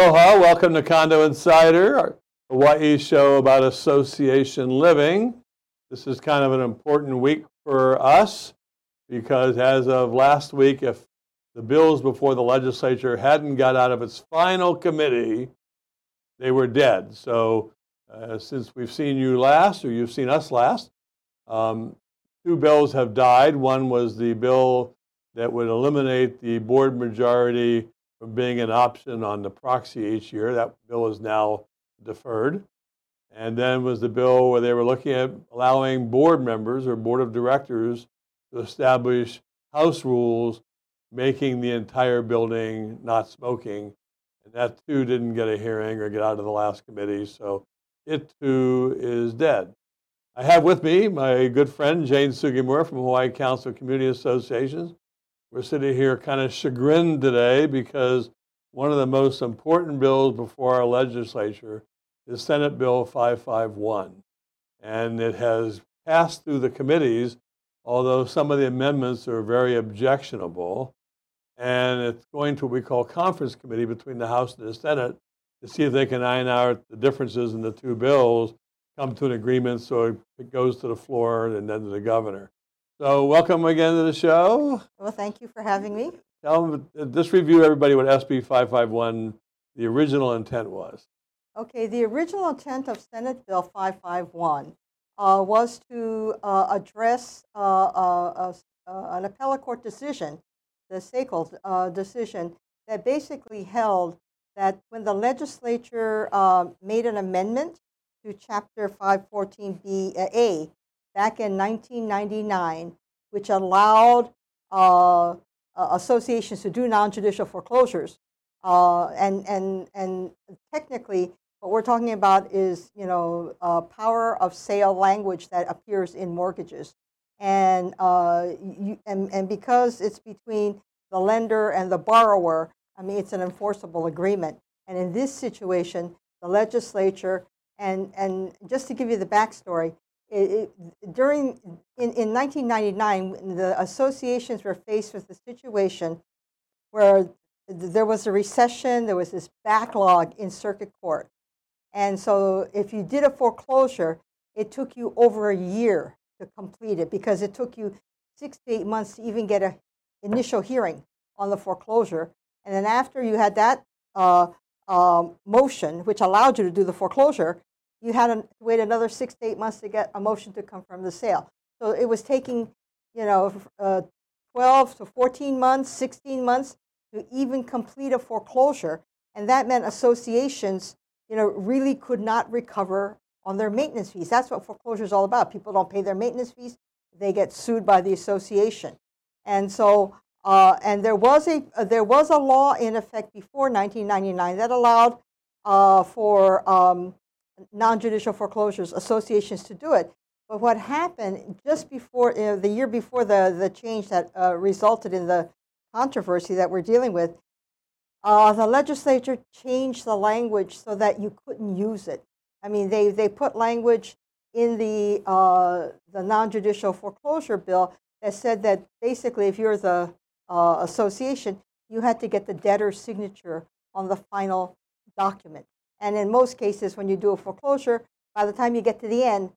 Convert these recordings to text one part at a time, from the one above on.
Aloha, welcome to Condo Insider, our Hawaii show about association living. This is kind of an important week for us because as of last week, if the bills before the legislature hadn't got out of its final committee, they were dead. So uh, since we've seen you last, or you've seen us last, um, two bills have died. One was the bill that would eliminate the board majority from being an option on the proxy each year. That bill is now deferred. And then was the bill where they were looking at allowing board members or board of directors to establish house rules making the entire building not smoking. And that too didn't get a hearing or get out of the last committee. So it too is dead. I have with me my good friend Jane Sugimura from Hawaii Council of Community Associations. We're sitting here kind of chagrined today because one of the most important bills before our legislature is Senate Bill 551. And it has passed through the committees, although some of the amendments are very objectionable. And it's going to what we call conference committee between the House and the Senate to see if they can iron out the differences in the two bills, come to an agreement so it goes to the floor and then to the governor. So, welcome again to the show. Well, thank you for having me. Tell them, uh, just review everybody what SB 551, the original intent was. Okay, the original intent of Senate Bill 551 uh, was to uh, address uh, uh, uh, an appellate court decision, the Sakal decision, that basically held that when the legislature made an amendment to Chapter 514B back in 1999, which allowed uh, associations to do non-judicial foreclosures. Uh, and, and, and technically, what we're talking about is, you know, uh, power of sale language that appears in mortgages. And, uh, you, and, and because it's between the lender and the borrower, I mean, it's an enforceable agreement. And in this situation, the legislature, and, and just to give you the backstory, it, it, during in, in 1999, the associations were faced with a situation where there was a recession, there was this backlog in circuit court. And so if you did a foreclosure, it took you over a year to complete it because it took you six to eight months to even get an initial hearing on the foreclosure. And then after you had that uh, uh, motion, which allowed you to do the foreclosure, you had to wait another six to eight months to get a motion to confirm the sale. So it was taking, you know, uh, 12 to 14 months, 16 months to even complete a foreclosure. And that meant associations, you know, really could not recover on their maintenance fees. That's what foreclosure is all about. People don't pay their maintenance fees, they get sued by the association. And so, uh, and there was a uh, there was a law in effect before 1999 that allowed uh, for um, non-judicial foreclosures associations to do it. But what happened just before, you know, the year before the, the change that uh, resulted in the controversy that we're dealing with, uh, the legislature changed the language so that you couldn't use it. I mean, they, they put language in the, uh, the non-judicial foreclosure bill that said that basically if you're the uh, association, you had to get the debtor's signature on the final document. And in most cases, when you do a foreclosure, by the time you get to the end,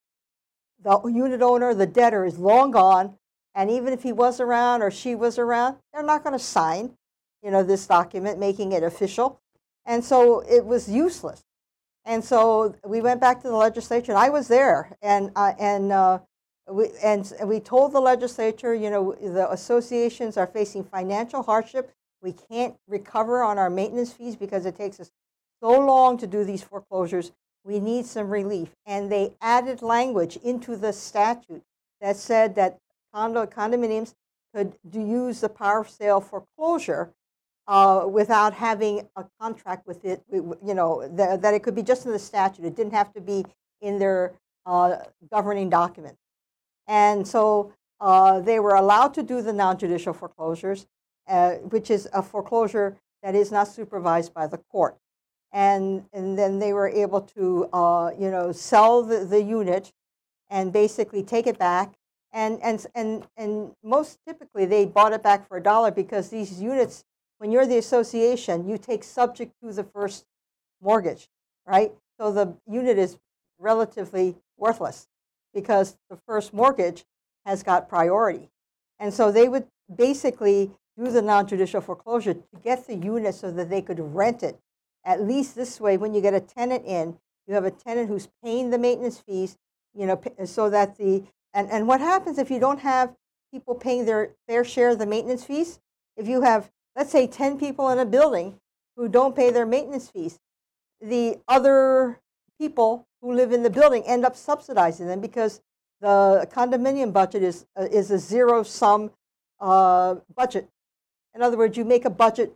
the unit owner, the debtor, is long gone. And even if he was around or she was around, they're not going to sign, you know, this document, making it official. And so it was useless. And so we went back to the legislature, and I was there, and uh, and uh, we and we told the legislature, you know, the associations are facing financial hardship. We can't recover on our maintenance fees because it takes us so long to do these foreclosures. We need some relief. And they added language into the statute that said that condo condominiums could use the power of sale foreclosure uh, without having a contract with it. You know the, that it could be just in the statute. It didn't have to be in their uh, governing document. And so uh, they were allowed to do the non-judicial foreclosures, uh, which is a foreclosure that is not supervised by the court and, and then they were able to, uh, you know, sell the, the unit and basically take it back. And, and, and, and most typically, they bought it back for a dollar because these units, when you're the association, you take subject to the first mortgage, right? So the unit is relatively worthless because the first mortgage has got priority. And so they would basically do the non-judicial foreclosure to get the unit so that they could rent it. At least this way, when you get a tenant in, you have a tenant who's paying the maintenance fees, you know, so that the, and, and what happens if you don't have people paying their fair share of the maintenance fees? If you have, let's say, 10 people in a building who don't pay their maintenance fees, the other people who live in the building end up subsidizing them because the condominium budget is, uh, is a zero sum uh, budget. In other words, you make a budget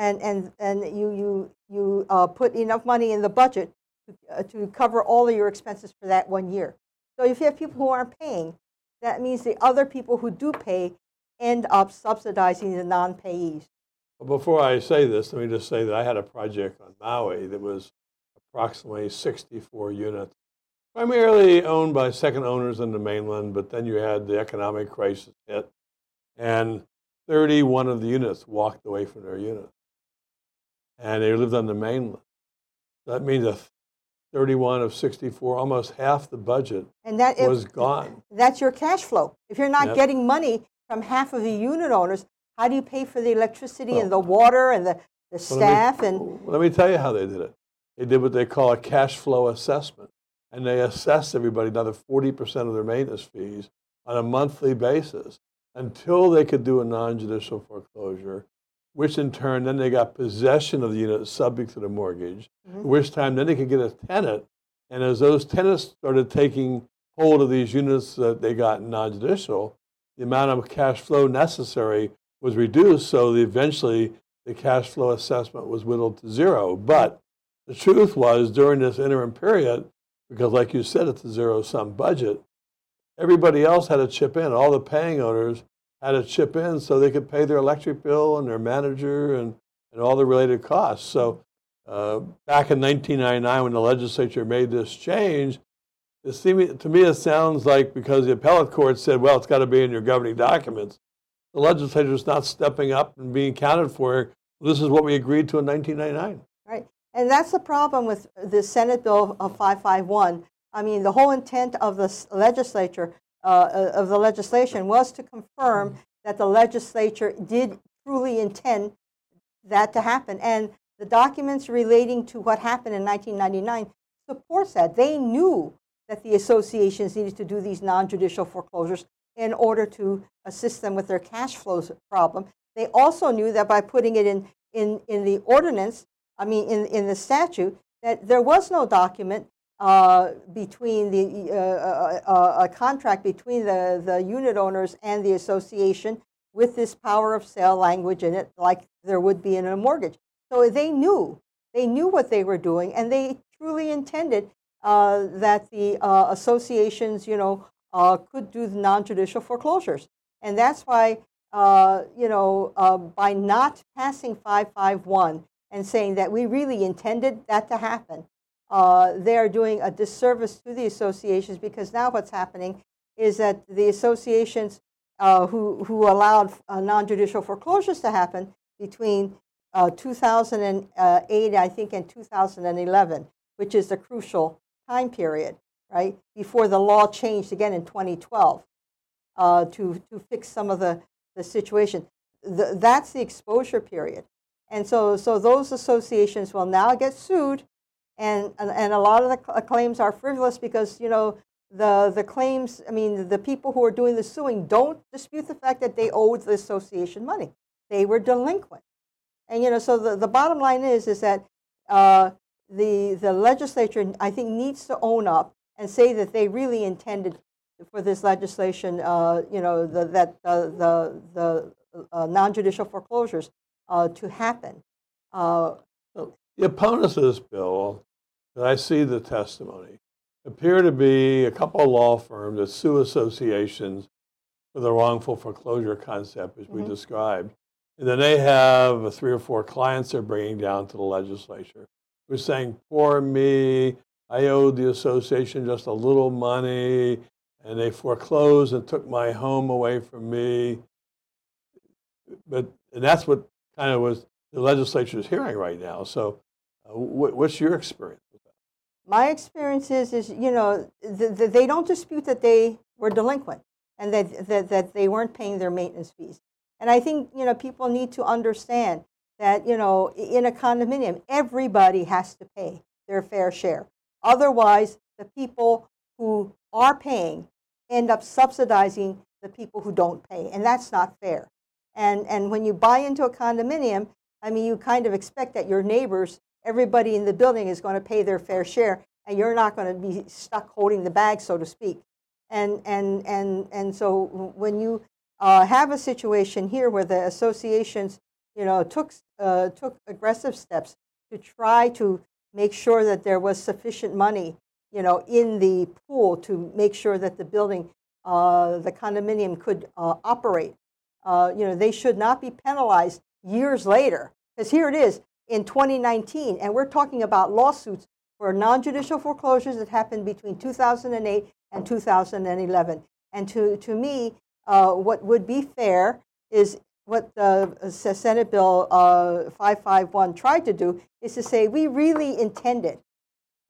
and, and, and you, you, you uh, put enough money in the budget to, uh, to cover all of your expenses for that one year. So if you have people who aren't paying, that means the other people who do pay end up subsidizing the non-payees. Before I say this, let me just say that I had a project on Maui that was approximately 64 units, primarily owned by second owners in the mainland, but then you had the economic crisis hit, and 31 of the units walked away from their unit. And they lived on the mainland. That means that 31 of 64, almost half the budget And that if- was gone. that's your cash flow. If you're not Yep. getting money from half of the unit owners, how do you pay for the electricity and the water and the, the Well, let me- staff and Well, let me tell you how they did it. They did what they call a cash flow assessment, and they assessed everybody another 40% of their maintenance fees on a monthly basis until they could do a non-judicial foreclosure, which in turn then they got possession of the unit subject to the mortgage, Mhm. which time then they could get a tenant. And as those tenants started taking hold of these units that they got non-judicial, the amount of cash flow necessary was reduced, so the, eventually the cash flow assessment was whittled to zero. But the truth was, during this interim period, because like you said, it's a zero sum budget, everybody else had to chip in. All the paying owners had to chip in so they could pay their electric bill and their manager and, and all the related costs. So uh, back in 1999, when the legislature made this change, it seemed, to me it sounds like because the appellate court said, well, it's got to be in your governing documents, the legislature is not stepping up and being counted for. This is what we agreed to in 1999. Right. And that's the problem with the Senate Bill of 551. I mean, the whole intent of the legislature, uh, of the legislation, was to confirm that the legislature did truly intend that to happen. And the documents relating to what happened in 1999 supports that. They knew that the associations needed to do these non-judicial foreclosures in order to assist them with their cash flows problem. They also knew that by putting it in, in, in the ordinance, I mean, in, in the statute, that there was no document uh, between the, uh, uh, uh, a contract between the, the unit owners and the association with this power of sale language in it, like there would be in a mortgage. So they knew, they knew what they were doing, and they truly intended uh, that the associations, you know, could do the non-judicial foreclosures. And that's why, you know, by not passing 551 and saying that we really intended that to happen, uh, they are doing a disservice to the associations because now what's happening is that the associations uh, who, who allowed uh, non-judicial foreclosures to happen between uh, 2008, I think, and 2011, which is the crucial time period, right, before the law changed again in 2012 uh, to, to fix some of the, the situation. The, that's the exposure period. And so, so those associations will now get sued, and, and, a lot of the claims are frivolous because, you know, the, the claims, I mean, the people who are doing the suing don't dispute the fact that they owed the association money. They were delinquent. And, you know, so the, the bottom line is, is that uh, the, the legislature, I think, needs to own up and say that they really intended for this legislation, uh, you know, the, that uh, the, the uh, non-judicial foreclosures uh, to happen. The opponents of this bill, I see the testimony, appear to be a couple of law firms that sue associations for the wrongful foreclosure concept, as we Mhm. described. And then they have three or four clients they're bringing down to the legislature who are saying, Poor me, I owed the association just a little money, and they foreclosed and took my home away from me. But and that's what kind of was the legislature is hearing right now. So, uh, wh- what's your experience? My experience is, is you know, th- th- they don't dispute that they were delinquent and that, that, that they weren't paying their maintenance fees. And I think, you know, people need to understand that, you know, in a condominium, everybody has to pay their fair share. Otherwise, the people who are paying end up subsidizing the people who don't pay, and that's not fair. And, and when you buy into a condominium, I mean, you kind of expect that your neighbors, everybody in the building is going to pay their fair share, and you're not going to be stuck holding the bag, so to speak. And, and, and, and so when you uh, have a situation here where the associations, you know, took, uh, took aggressive steps to try to make sure that there was sufficient money, you know, in the pool to make sure that the building, uh, the condominium could uh, operate. Uh, you know, they should not be penalized years later. Because here it is in 2019, and we're talking about lawsuits for non-judicial foreclosures that happened between 2008 and 2011. And to, to me, uh, what would be fair is what the uh, Senate Bill uh, 551 tried to do is to say we really intended,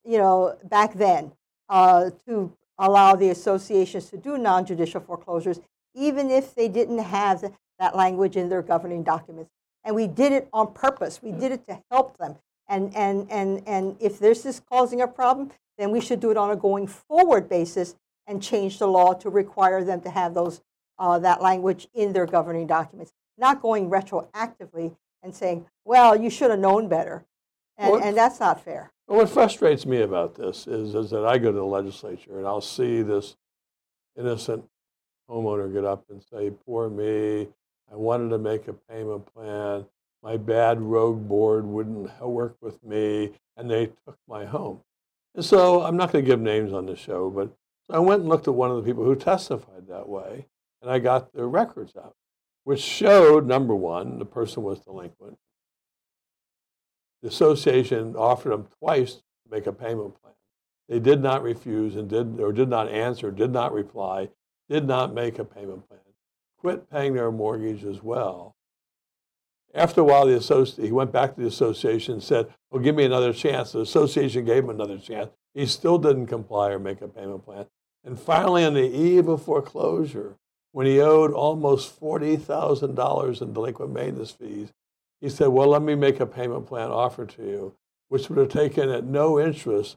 you know, back then uh, to allow the associations to do non-judicial foreclosures, even if they didn't have that language in their governing documents. And we did it on purpose. We did it to help them. And, and, and, and if this is causing a problem, then we should do it on a going forward basis and change the law to require them to have those, uh, that language in their governing documents, not going retroactively and saying, well, you should have known better. And, and that's not fair. Well, what frustrates me about this is, is that I go to the legislature and I'll see this innocent homeowner get up and say, Poor me, I wanted to make a payment plan. My bad rogue board wouldn't work with me, and they took my home. And so I'm not going to give names on the show, but I went and looked at one of the people who testified that way, and I got their records out, which showed number one, the person was delinquent. The association offered them twice to make a payment plan. They did not refuse and did or did not answer, did not reply, did not make a payment plan. Quit paying their mortgage as well. After a while, the associ- he went back to the association and said, "Well, give me another chance." The association gave him another chance. He still didn't comply or make a payment plan. And finally, on the eve of foreclosure, when he owed almost forty thousand dollars in delinquent maintenance fees, he said, Well, let me make a payment plan offer to you, which would have taken at no interest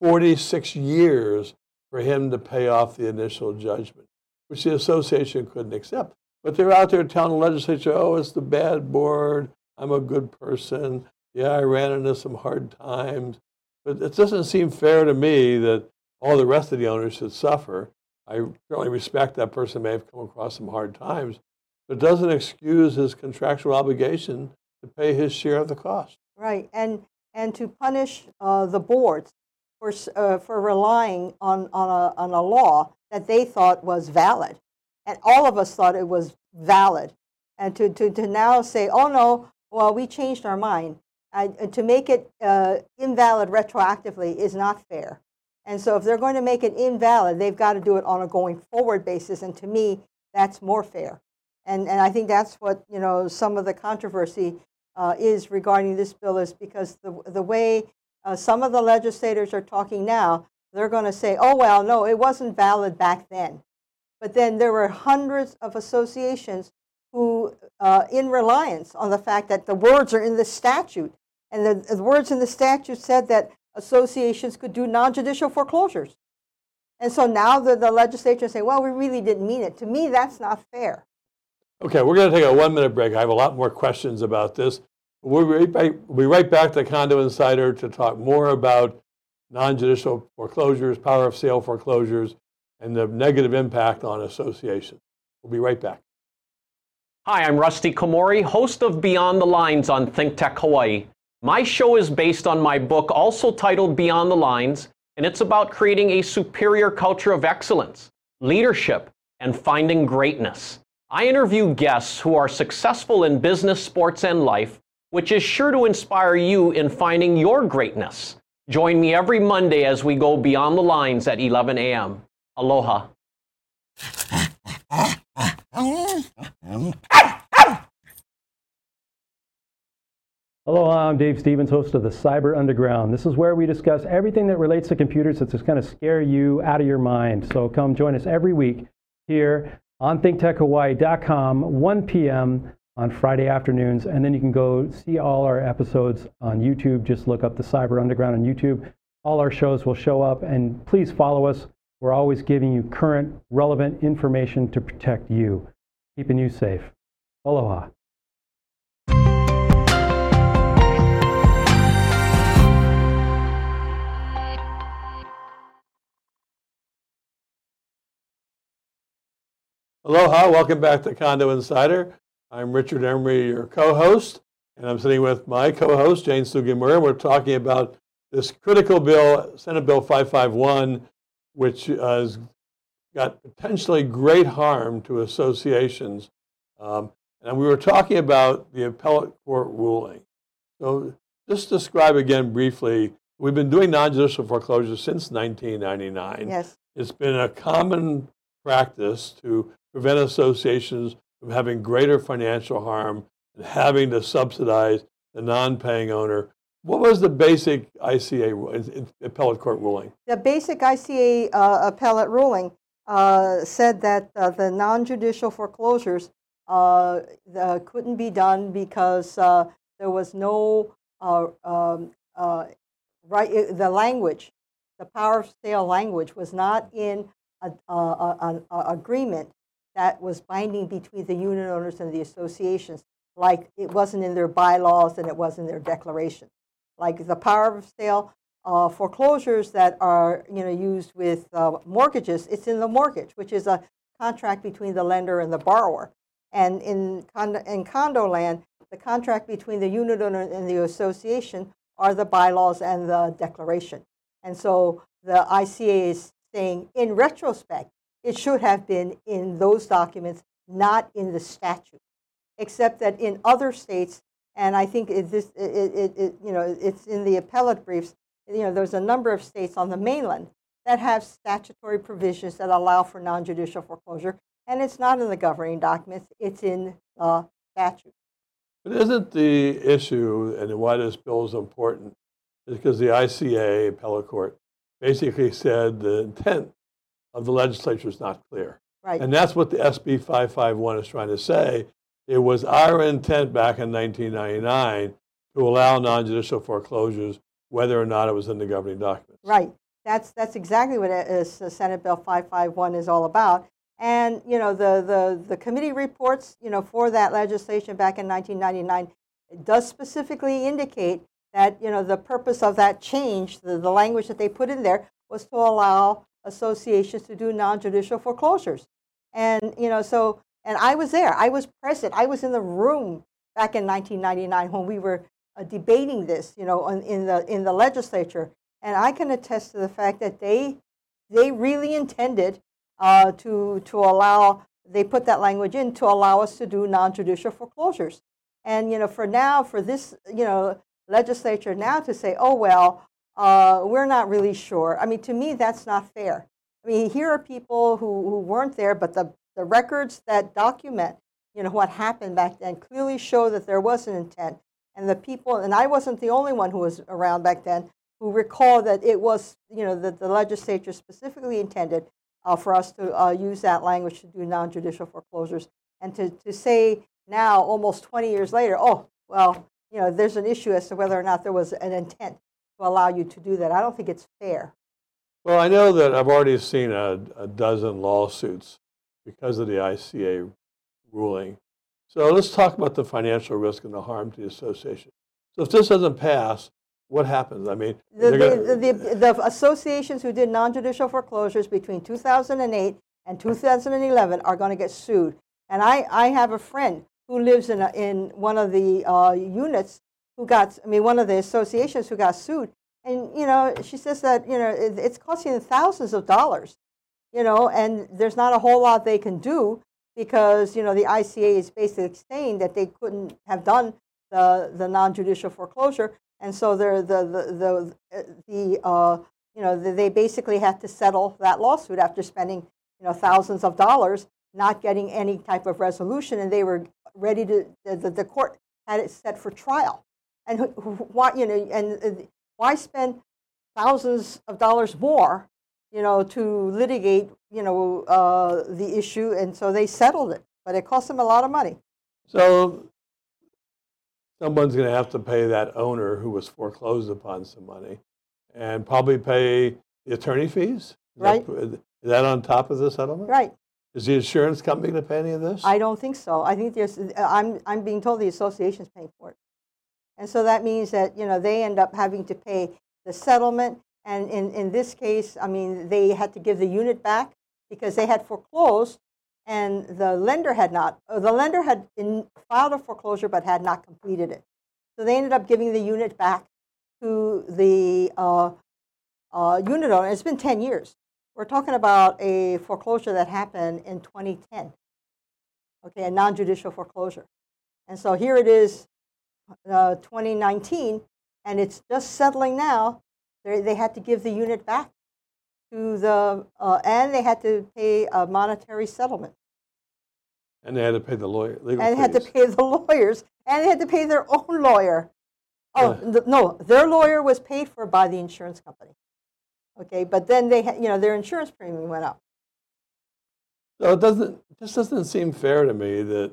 46 years for him to pay off the initial judgment, which the association couldn't accept. But they're out there telling the legislature, Oh, it's the bad board. I'm a good person. Yeah, I ran into some hard times. But it doesn't seem fair to me that all the rest of the owners should suffer. I certainly respect that person may have come across some hard times, but it doesn't excuse his contractual obligation to pay his share of the cost. Right, and, and to punish uh, the boards for, uh, for relying on, on, a, on a law that they thought was valid. And all of us thought it was valid. And to, to, to now say, oh no, well, we changed our mind. And to make it uh, invalid retroactively is not fair. And so if they're going to make it invalid, they've got to do it on a going forward basis. And to me, that's more fair. And, and I think that's what, you know, some of the controversy uh, is regarding this bill is because the, the way uh, some of the legislators are talking now, they're going to say, oh, well, no, it wasn't valid back then. But then there were hundreds of associations who, uh, in reliance on the fact that the words are in the statute, and the, the words in the statute said that associations could do non-judicial foreclosures. And so now the, the legislature say, well, we really didn't mean it. To me, that's not fair. Okay, we're going to take a one minute break. I have a lot more questions about this. We'll we'll be right back to Condo Insider to talk more about non judicial foreclosures, power of sale foreclosures, and the negative impact on associations. We'll be right back. Hi, I'm Rusty Komori, host of Beyond the Lines on Think Tech Hawaii. My show is based on my book, also titled Beyond the Lines, and it's about creating a superior culture of excellence, leadership, and finding greatness. I interview guests who are successful in business, sports, and life, which is sure to inspire you in finding your greatness. Join me every Monday as we go beyond the lines at 11 a.m. Aloha. Hello, I'm Dave Stevens, host of the Cyber Underground. This is where we discuss everything that relates to computers that's just going to scare you out of your mind. So come join us every week here on thinktechhawaii.com, 1 p.m. on Friday afternoons. And then you can go see all our episodes on YouTube. Just look up the Cyber Underground on YouTube. All our shows will show up. And please follow us. We're always giving you current, relevant information to protect you, keeping you safe. Aloha. Aloha, welcome back to Condo Insider. I'm Richard Emery, your co-host, and I'm sitting with my co-host, Jane Sugimura. We're talking about this critical bill, Senate Bill 551, which has got potentially great harm to associations. Um, and we were talking about the appellate court ruling. So just describe again briefly, we've been doing non-judicial foreclosures since 1999. Yes. It's been a common practice to prevent associations having greater financial harm and having to subsidize the non-paying owner. What was the basic ICA appellate court ruling? The basic ICA uh, appellate ruling uh, said that uh, the non-judicial foreclosures uh, the, couldn't be done because uh, there was no uh, um, right. The language, the power of sale language, was not in an agreement that was binding between the unit owners and the associations, like it wasn't in their bylaws and it wasn't in their declaration. Like the power of sale uh, foreclosures that are you know used with uh, mortgages, it's in the mortgage, which is a contract between the lender and the borrower. And in condo, in condo land, the contract between the unit owner and the association are the bylaws and the declaration. And so the ICA is saying, in retrospect, it should have been in those documents, not in the statute, except that in other states, and I think it, this, it, it, you know, it's in the appellate briefs, you know, there's a number of states on the mainland that have statutory provisions that allow for non-judicial foreclosure, and it's not in the governing documents, it's in the statute. But isn't the issue, and why this bill is important, is because the ICA appellate court basically said the intent of the legislature is not clear. Right. And that's what the SB 551 is trying to say. It was our intent back in 1999 to allow non-judicial foreclosures, whether or not it was in the governing documents. Right. That's that's exactly what it is, uh, Senate Bill 551 is all about. And you know the, the the committee reports, you know, for that legislation back in 1999, does specifically indicate that you know the purpose of that change, the, the language that they put in there, was to allow associations to do non-judicial foreclosures. And, you know, so, and I was there. I was present. I was in the room back in 1999 when we were uh, debating this, you know, in, in, the, in the legislature. And I can attest to the fact that they, they really intended uh, to, to allow, they put that language in to allow us to do non-judicial foreclosures. And, you know, for now, for this, you know, legislature now to say, oh, well, uh, we're not really sure. I mean, to me, that's not fair. I mean, here are people who, who weren't there, but the, the records that document, you know, what happened back then clearly show that there was an intent. And the people, and I wasn't the only one who was around back then, who recall that it was, you know, that the legislature specifically intended uh, for us to uh, use that language to do non-judicial foreclosures. And to, to say now, almost 20 years later, oh, well, you know, there's an issue as to whether or not there was an intent to allow you to do that. I don't think it's fair. Well, I know that I've already seen a, a dozen lawsuits because of the ICA ruling. So let's talk about the financial risk and the harm to the association. So if this doesn't pass, what happens? I mean, the, the, the, the, associations who did non-judicial foreclosures between 2008 and 2011 are going to get sued. And I, I have a friend who lives in, a, in one of the uh, units who got, I mean, one of the associations who got sued. And, you know, she says that, you know, it, it's costing thousands of dollars, you know, and there's not a whole lot they can do because, you know, the ICA is basically saying that they couldn't have done the, the non-judicial foreclosure. And so they're, the, the, the, the uh, you know, they basically had to settle that lawsuit after spending, you know, thousands of dollars, not getting any type of resolution. And they were ready to, the, the court had it set for trial And who- who- why, you know, and uh, why spend thousands of dollars more, you know, to litigate, you know, uh, the issue? And so they settled it, but it cost them a lot of money. So someone's going to have to pay that owner who was foreclosed upon some money and probably pay the attorney fees? Is Right. That, is that on top of the settlement? Right. Is the insurance company going to pay any of this? I don't think so. I think there's, I'm, I'm being told the association's paying for it. And so that means that, you know, they end up having to pay the settlement. And in, in this case, I mean, they had to give the unit back because they had foreclosed and the lender had not. uh, The lender had in, filed a foreclosure but had not completed it. So they ended up giving the unit back to the uh, uh, unit owner. It's been 10 years. We're talking about a foreclosure that happened in 2010 okay, a non-judicial foreclosure. And so here it is, uh, 2019, and it's just settling now. They, they had to give the unit back to the, uh, and they had to pay a monetary settlement. and they had to pay the lawyer legal And they had to pay the lawyers, and they had to pay their own lawyer. Oh, Yeah. th- no, their lawyer was paid for by the insurance company. Okay, but then they, had, you know, their insurance premium went up. So it doesn't, This doesn't seem fair to me that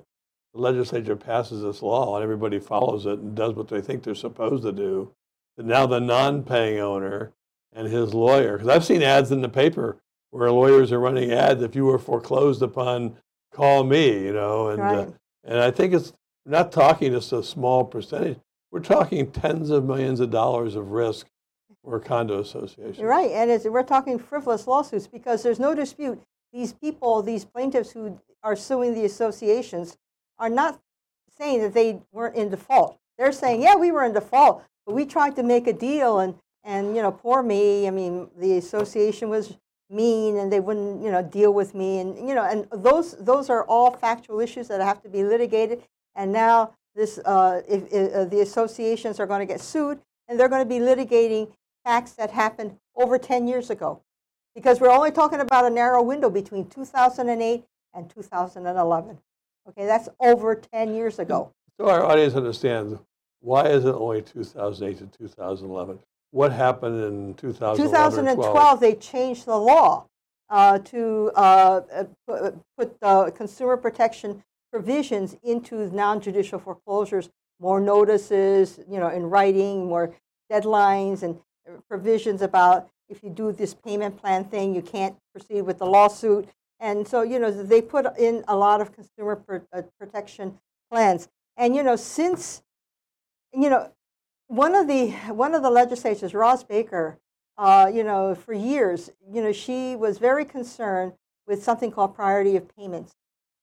the legislature passes this law and everybody follows it and does what they think they're supposed to do. That now the non-paying owner and his lawyer, because I've seen ads in the paper where lawyers are running ads, if you were foreclosed upon, call me, you know, and, uh, and I think it's, we're not talking just a small percentage. We're talking tens of millions of dollars of risk for a condo association. Right, and it's, we're talking frivolous lawsuits because there's no dispute. These people, these plaintiffs who are suing the associations, are not saying that they weren't in default. They're saying, yeah, we were in default, but we tried to make a deal, and and you know, poor me. I mean, the association was mean, and they wouldn't, you know, deal with me, and you know, and those those are all factual issues that have to be litigated. And now this, uh, if, if uh, the associations are going to get sued, and they're going to be litigating facts that happened over 10 years ago. Because we're only talking about a narrow window between 2008 and 2011. Okay, that's over 10 years ago. So our audience understands why is it only 2008 to 2011? What happened in 2011 2012, they changed the law uh, to uh, uh, put the consumer protection provisions into non-judicial foreclosures, more notices, you know, in writing, more deadlines and provisions about if you do this payment plan thing, you can't proceed with the lawsuit. And so, you know, they put in a lot of consumer uh, protection plans. And, you know, since, you know, one of the one of the legislators, Roz Baker, uh, you know, for years, you know, she was very concerned with something called priority of payments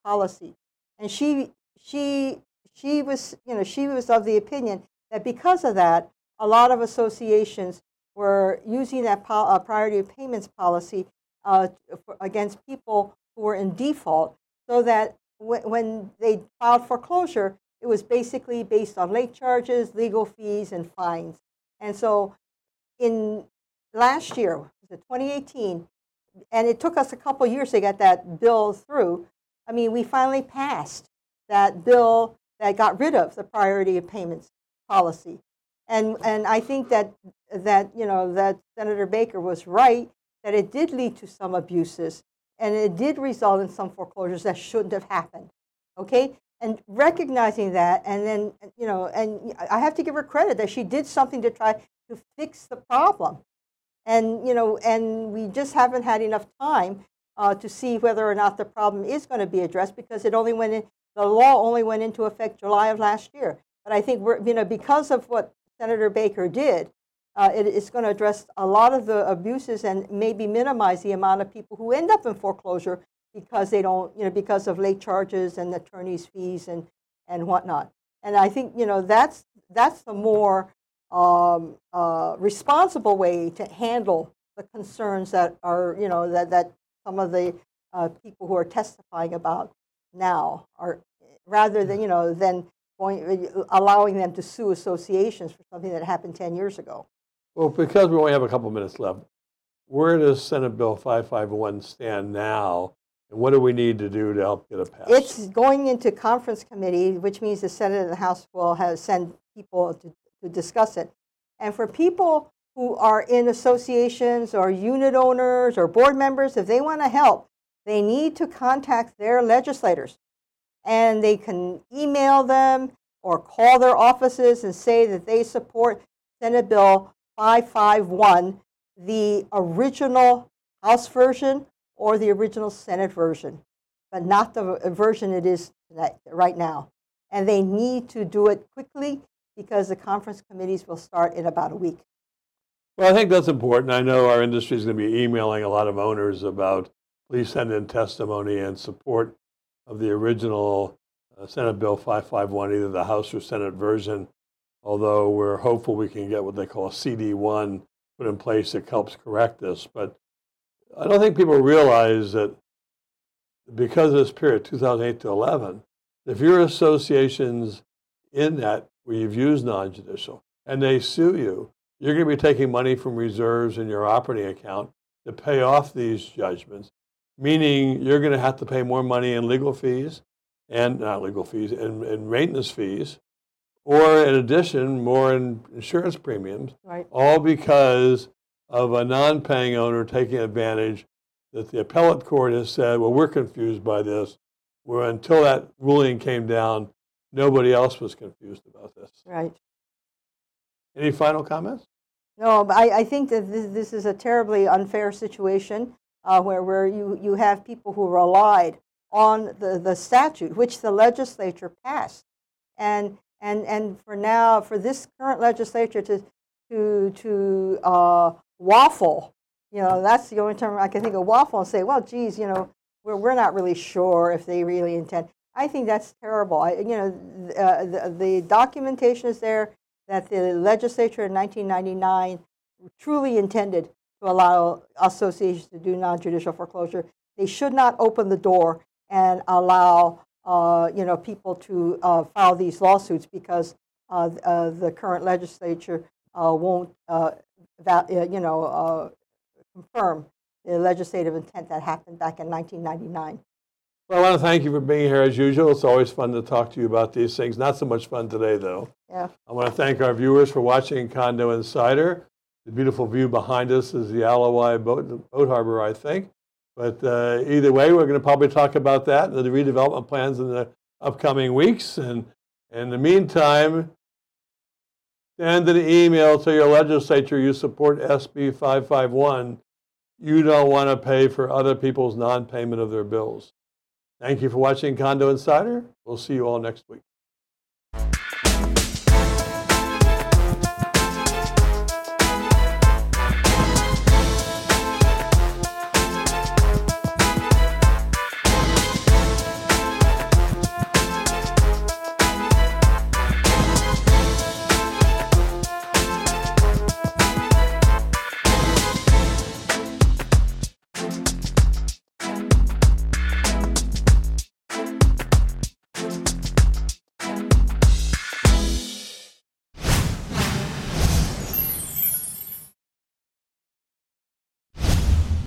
policy, and she she she was you know she was of the opinion that because of that, a lot of associations were using that uh, priority of payments policy uh, for, against people who were in default, so that w- when they filed foreclosure, it was basically based on late charges, legal fees, and fines. And so, in last year, was it 2018, and it took us a couple years to get that bill through. I mean, we finally passed that bill that got rid of the priority of payments policy. And, and I think that, that, you know, that Senator Baker was right, that it did lead to some abuses, and it did result in some foreclosures that shouldn't have happened. Okay? And recognizing that, and then, you know, and I have to give her credit that she did something to try to fix the problem. And, you know, and we just haven't had enough time uh, to see whether or not the problem is going to be addressed because it only went in, the law only went into effect July of last year. But I think we're, you know, because of what Senator Baker did, uh, it's going to address a lot of the abuses and maybe minimize the amount of people who end up in foreclosure because they don't, you know, because of late charges and attorneys' fees and, and whatnot. And I think, you know, that's, that's the more um, uh, responsible way to handle the concerns that are, you know, that, that some of the uh, people who are testifying about now are, rather than, you know, than going, allowing them to sue associations for something that happened 10 years ago. Well, because we only have a couple minutes left, where does Senate Bill 551 stand now? And what do we need to do to help get it passed? It's going into conference committee, which means the Senate and the House will have send people to, to discuss it. And for people who are in associations or unit owners or board members, if they want to help, they need to contact their legislators. And they can email them or call their offices and say that they support Senate Bill 551, the original House version or the original Senate version, but not the version it is right now. And they need to do it quickly because the conference committees will start in about a week. Well, I think that's important. I know our industry is going to be emailing a lot of owners about please send in testimony and support of the original uh, Senate Bill 551, either the House or Senate version. Although we're hopeful we can get what they call a CD1 put in place that helps correct this. But I don't think people realize that because of this period, 2008 to 11, if your associations in that where you've used non-judicial and they sue you, you're going to be taking money from reserves in your operating account to pay off these judgments, meaning you're going to have to pay more money in legal fees and not legal fees and, and maintenance fees, or in addition, more in insurance premiums, Right. all because of a non-paying owner taking advantage that the appellate court has said, well, we're confused by this, where until that ruling came down, nobody else was confused about this. Right. Any final comments? No, but I, I think that this, this is a terribly unfair situation uh, where, where you, you have people who relied on the, the statute, which the legislature passed. And, and, and for now, for this current legislature to, to, to uh, waffle, you know, that's the only term I can think of, waffle and say, well, geez, you know, we're, we're not really sure if they really intend. I think that's terrible. I, you know, uh, the, the documentation is there that the legislature in 1999 truly intended to allow associations to do non-judicial foreclosure. They should not open the door and allow you know people to uh, file these lawsuits because uh, uh, the current legislature uh, won't uh, uh, you know uh, confirm the legislative intent that happened back in 1999. Well, I want to thank you for being here as usual. It's always fun to talk to you about these things. Not so much fun today, though. Yeah. I want to thank our viewers for watching Condo Insider. The beautiful view behind us is the Ala Wai boat, boat harbor, I think. But uh, either way, we're going to probably talk about that and the redevelopment plans in the upcoming weeks. And in the meantime, send an email to your legislature you support SB 551. You don't want to pay for other people's non payment of their bills. Thank you for watching Condo Insider. We'll see you all next week.